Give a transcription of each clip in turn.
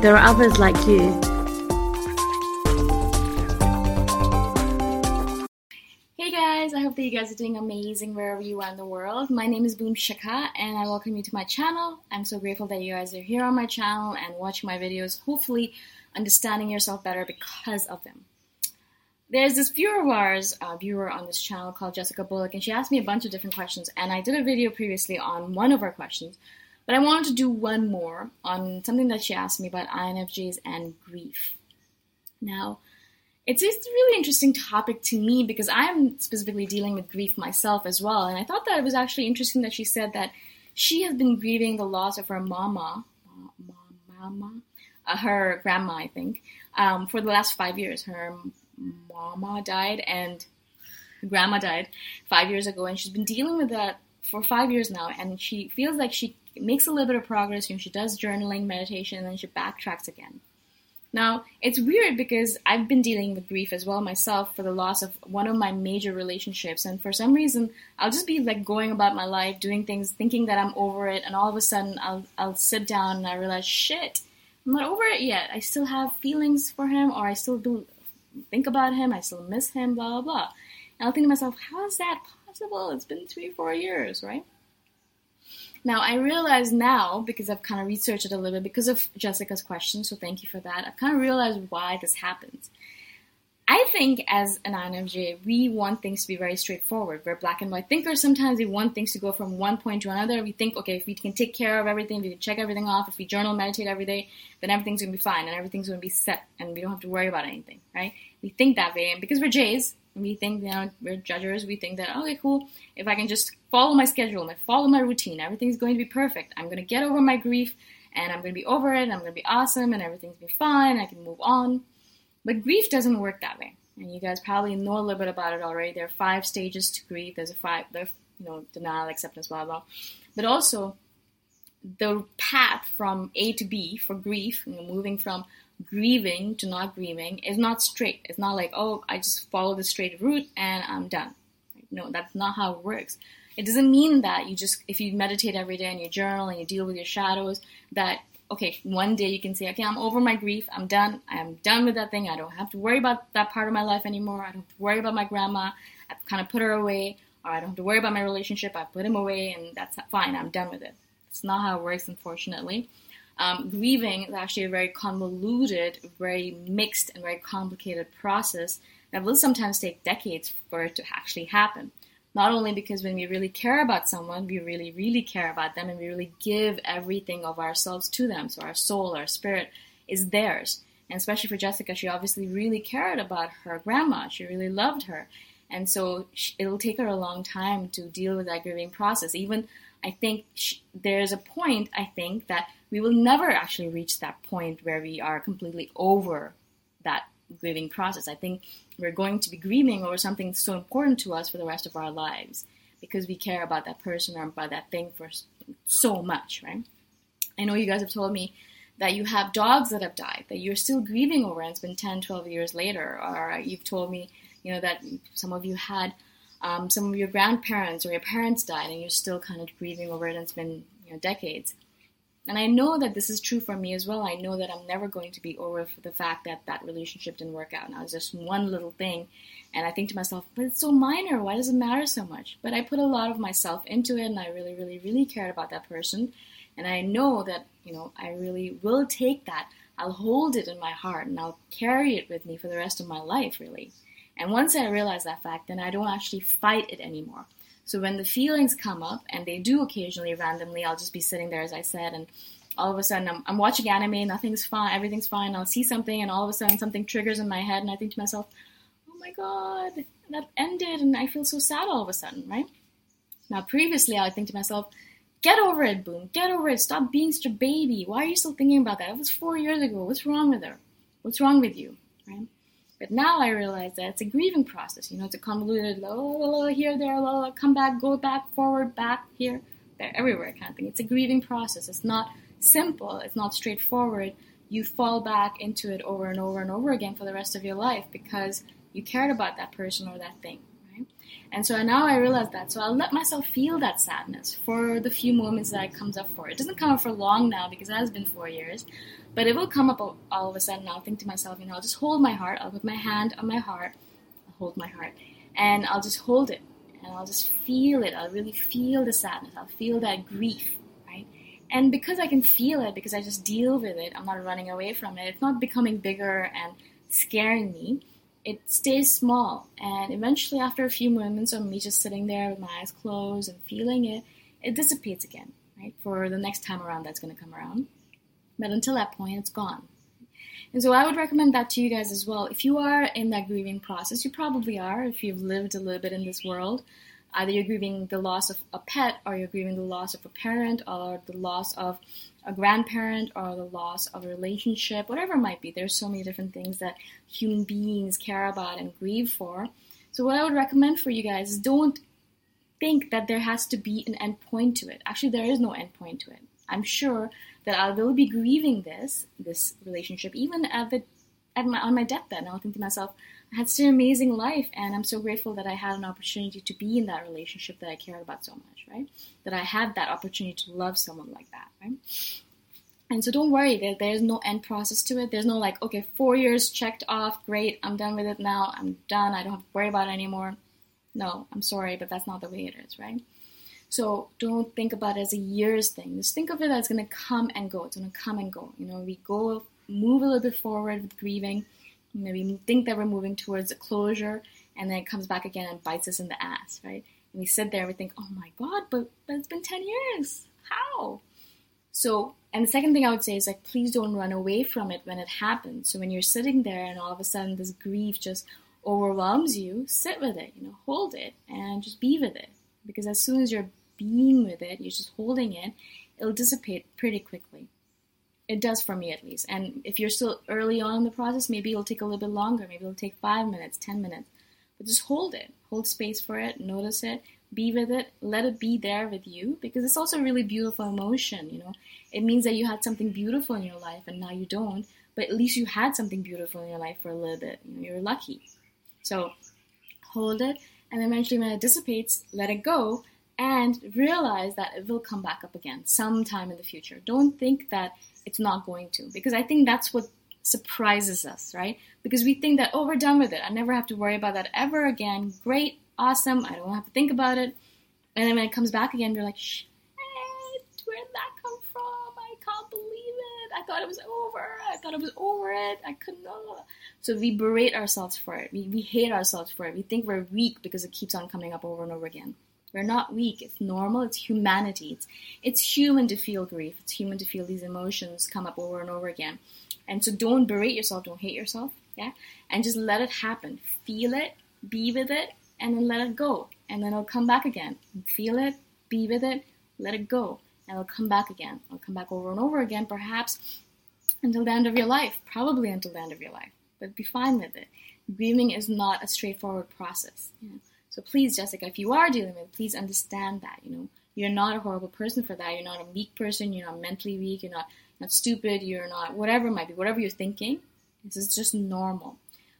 There are others like you. Hey guys, I hope that you guys are doing amazing wherever you are in the world. My name is Boom Shikha and I welcome you to my channel. I'm so grateful that you guys are here on my channel and watching my videos, hopefully understanding yourself better because of them. There's this viewer of ours, a viewer on this channel called Jessica Bullock, and she asked me a bunch of different questions. And I did a video previously on one of her questions, but I wanted to do one more on something that she asked me about INFJs and grief. Now, it's a really interesting topic to me because I'm specifically dealing with grief myself as well. And I thought that it was actually interesting that she said that she has been grieving the loss of her mama, mama, uh, her grandma, I think, um, for the last five years. Her mama died and grandma died five years ago, and she's been dealing with that for five years now. And she feels like she makes a little bit of progress. You know, she does journaling, meditation, and then she backtracks again. Now, it's weird because I've been dealing with grief as well myself for the loss of one of my major relationships. And for some reason, I'll just be like going about my life, doing things, thinking that I'm over it. And all of a sudden, I'll, I'll sit down and I realize, shit, I'm not over it yet. I still have feelings for him, or I still do think about him. I still miss him, blah, blah, blah. And I'll think to myself, how is that possible? It's been three, four years, right? Now, I realize now, because I've kind of researched it a little bit, because of Jessica's question, so thank you for that, I've kind of realized why this happens. I think as an INFJ, we want things to be very straightforward. We're black and white thinkers. Sometimes we want things to go from one point to another. We think, okay, if we can take care of everything, we can check everything off, if we journal, meditate every day, then everything's going to be fine and everything's going to be set and we don't have to worry about anything, right? We think that way. And because we're Jays, we think, you know, we're judges we think that, okay, cool, if I can just follow my schedule, and follow my routine, everything's going to be perfect. I'm going to get over my grief and I'm going to be over it, I'm going to be awesome and everything's going to be fine, I can move on. But grief doesn't work that way. And you guys probably know a little bit about it already. There are five stages to grief. There's a five, there's, you know, denial, acceptance, blah, blah. But also, the path from A to B for grief, you know, moving from grieving to not grieving, is not straight. It's not like, oh, I just follow the straight route and I'm done. No, that's not how it works. It doesn't mean that you just, if you meditate every day and you journal and you deal with your shadows, that okay, one day you can say, okay, I'm over my grief. I'm done. I'm done with that thing. I don't have to worry about that part of my life anymore. I don't have to worry about my grandma. I've kind of put her away. Or I don't have to worry about my relationship. I put him away, and that's fine. I'm done with it. It's not how it works, unfortunately. Um, grieving is actually a very convoluted, very mixed, and very complicated process that will sometimes take decades for it to actually happen. Not only because when we really care about someone, we really, really care about them and we really give everything of ourselves to them. So our soul, our spirit is theirs. And especially for Jessica, she obviously really cared about her grandma. She really loved her. And so it'll take her a long time to deal with that grieving process. Even I think she, there's a point, I think, that we will never actually reach that point where we are completely over that grieving process. I think we're going to be grieving over something so important to us for the rest of our lives because we care about that person or about that thing for so much, right? I know you guys have told me that you have dogs that have died that you're still grieving over and it's been 10, 12 years later. Or you've told me, you know, that some of you had um, some of your grandparents or your parents died and you're still kind of grieving over it and it's been, you know, decades. And I know that this is true for me as well. I know that I'm never going to be over the fact that that relationship didn't work out. Now it's just one little thing. And I think to myself, but it's so minor. Why does it matter so much? But I put a lot of myself into it and I really, really, really cared about that person. And I know that, you know, I really will take that. I'll hold it in my heart and I'll carry it with me for the rest of my life, really. And once I realize that fact, then I don't actually fight it anymore. So when the feelings come up, and they do occasionally randomly, I'll just be sitting there, as I said, and all of a sudden I'm, I'm watching anime, nothing's fine, everything's fine. I'll see something, and all of a sudden something triggers in my head, and I think to myself, oh my god, that ended, and I feel so sad all of a sudden, right? Now, previously, I would think to myself, get over it, Boom, get over it, stop being such a baby. Why are you still thinking about that? It was four years ago. What's wrong with her? What's wrong with you? But now I realize that it's a grieving process. You know, it's a convoluted, la, la, la, here, there, la, la, come back, go back, forward, back, here, there, everywhere kind of thing. It's a grieving process. It's not simple. It's not straightforward. You fall back into it over and over and over again for the rest of your life because you cared about that person or that thing. And so now I realize that. So I'll let myself feel that sadness for the few moments that it comes up for. It doesn't come up for long now because it has been four years. But it will come up all of a sudden. I'll think to myself, you know, I'll just hold my heart. I'll put my hand on my heart. I'll hold my heart. And I'll just hold it. And I'll just feel it. I'll really feel the sadness. I'll feel that grief, right? And because I can feel it, because I just deal with it, I'm not running away from it. It's not becoming bigger and scaring me. It stays small. And eventually, after a few moments of me just sitting there with my eyes closed and feeling it, it dissipates again, right? For the next time around that's going to come around. But until that point, it's gone. And so I would recommend that to you guys as well. If you are in that grieving process, you probably are if you've lived a little bit in this world. Either you're grieving the loss of a pet, or you're grieving the loss of a parent, or the loss of a grandparent, or the loss of a relationship, whatever it might be. There's so many different things that human beings care about and grieve for. So, what I would recommend for you guys is don't think that there has to be an end point to it. Actually, there is no end point to it. I'm sure that I will be grieving this this relationship even at the at my on my deathbed. And I'll think to myself, Had such an amazing life, and I'm so grateful that I had an opportunity to be in that relationship that I cared about so much, right? That I had that opportunity to love someone like that, right? And so don't worry, there, there's no end process to it. There's no like, okay, four years checked off, great, I'm done with it now, I'm done, I don't have to worry about it anymore. No, I'm sorry, but that's not the way it is, right? So don't think about it as a years thing. Just think of it as going to come and go. It's going to come and go. You know, we go move a little bit forward with grieving. Maybe think that we're moving towards a closure, and then it comes back again and bites us in the ass, right? And we sit there and we think, oh my god, but but it's been ten years. How? So, and the second thing I would say is like, please don't run away from it when it happens. So when you're sitting there and all of a sudden this grief just overwhelms you, sit with it, you know, hold it and just be with it. Because as soon as you're being with it, you're just holding it, it'll dissipate pretty quickly. It does for me at least. And if you're still early on in the process, maybe it'll take a little bit longer. Maybe it'll take five minutes, ten minutes. But just hold it. Hold space for it, notice it, be with it, let it be there with you because it's also a really beautiful emotion, you know. It means that you had something beautiful in your life and now you don't, but at least you had something beautiful in your life for a little bit. You know, you're lucky. So hold it and eventually when it dissipates, let it go and realize that it will come back up again sometime in the future. Don't think that it's not going to, because I think that's what surprises us, right? Because we think that, oh, we're done with it. I never have to worry about that ever again. Great, awesome. I don't have to think about it. And then when it comes back again, you're like, shit, where did that come from? I can't believe it. I thought it was over. I thought it was over it. I couldn't. So we berate ourselves for it. We, we hate ourselves for it. We think we're weak because it keeps on coming up over and over again. We're not weak. It's normal. It's humanity. It's, it's human to feel grief. It's human to feel these emotions come up over and over again. And so don't berate yourself. Don't hate yourself. Yeah. And just let it happen. Feel it. Be with it. And then let it go. And then it'll come back again. Feel it. Be with it. Let it go. And it'll come back again. It'll come back over and over again, perhaps until the end of your life. Probably until the end of your life. But be fine with it. Grieving is not a straightforward process. Know? So please, Jessica, if you are dealing with it, please understand that, you know, you're not a horrible person for that. You're not a weak person. You're not mentally weak. You're not, not stupid. You're not whatever it might be, whatever you're thinking. This is just normal.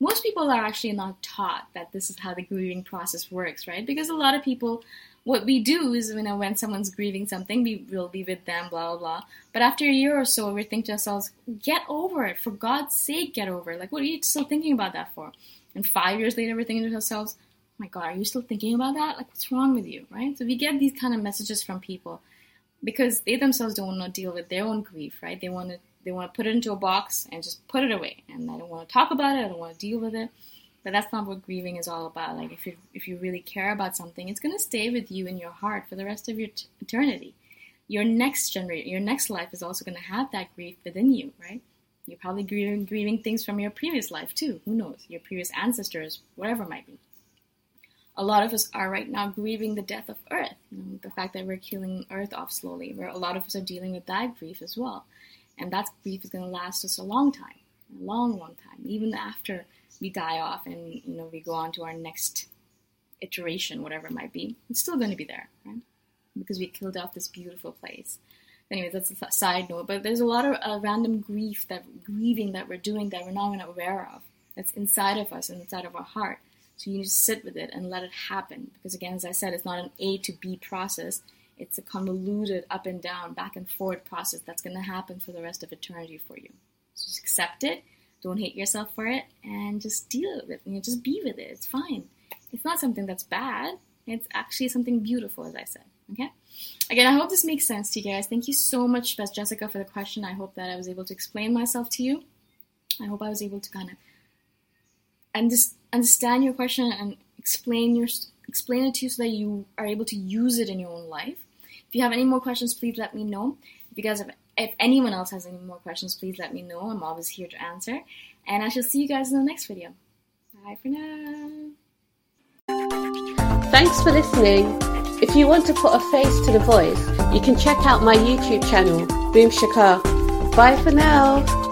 Most people are actually not taught that this is how the grieving process works, right? Because a lot of people, what we do is, you know, when someone's grieving something, we will be with them, blah, blah, blah. But after a year or so, we think to ourselves, get over it. For God's sake, get over it. Like, what are you still thinking about that for? And five years later, we're thinking to ourselves, my God, are you still thinking about that? Like, what's wrong with you, right? So we get these kind of messages from people because they themselves don't want to deal with their own grief, right? They want to they want to put it into a box and just put it away, and I don't want to talk about it. I don't want to deal with it. But that's not what grieving is all about. Like, if you if you really care about something, it's gonna stay with you in your heart for the rest of your t- eternity. Your next generation, your next life is also gonna have that grief within you, right? You're probably grieving, grieving things from your previous life too. Who knows? Your previous ancestors, whatever might be a lot of us are right now grieving the death of Earth, you know, the fact that we're killing Earth off slowly, where a lot of us are dealing with that grief as well. And that grief is going to last us a long time, a long, long time, even after we die off and you know we go on to our next iteration, whatever it might be. It's still going to be there, right? Because we killed off this beautiful place. Anyway, that's a side note. But there's a lot of uh, random grief that grieving that we're doing that we're not even aware of. That's inside of us and inside of our heart so you need to sit with it and let it happen. Because again, as I said, it's not an A to B process. It's a convoluted up and down, back and forward process that's going to happen for the rest of eternity for you. So just accept it. Don't hate yourself for it, and just deal with it. You know, just be with it. It's fine. It's not something that's bad. It's actually something beautiful, as I said. Okay. Again, I hope this makes sense to you guys. Thank you so much, Best Jessica, for the question. I hope that I was able to explain myself to you. I hope I was able to kind of and just understand your question and explain your explain it to you so that you are able to use it in your own life. If you have any more questions, please let me know. If you guys have, if anyone else has any more questions, please let me know. I'm always here to answer. And I shall see you guys in the next video. Bye for now. Thanks for listening. If you want to put a face to the voice, you can check out my YouTube channel, Boom Shikha. Bye for now.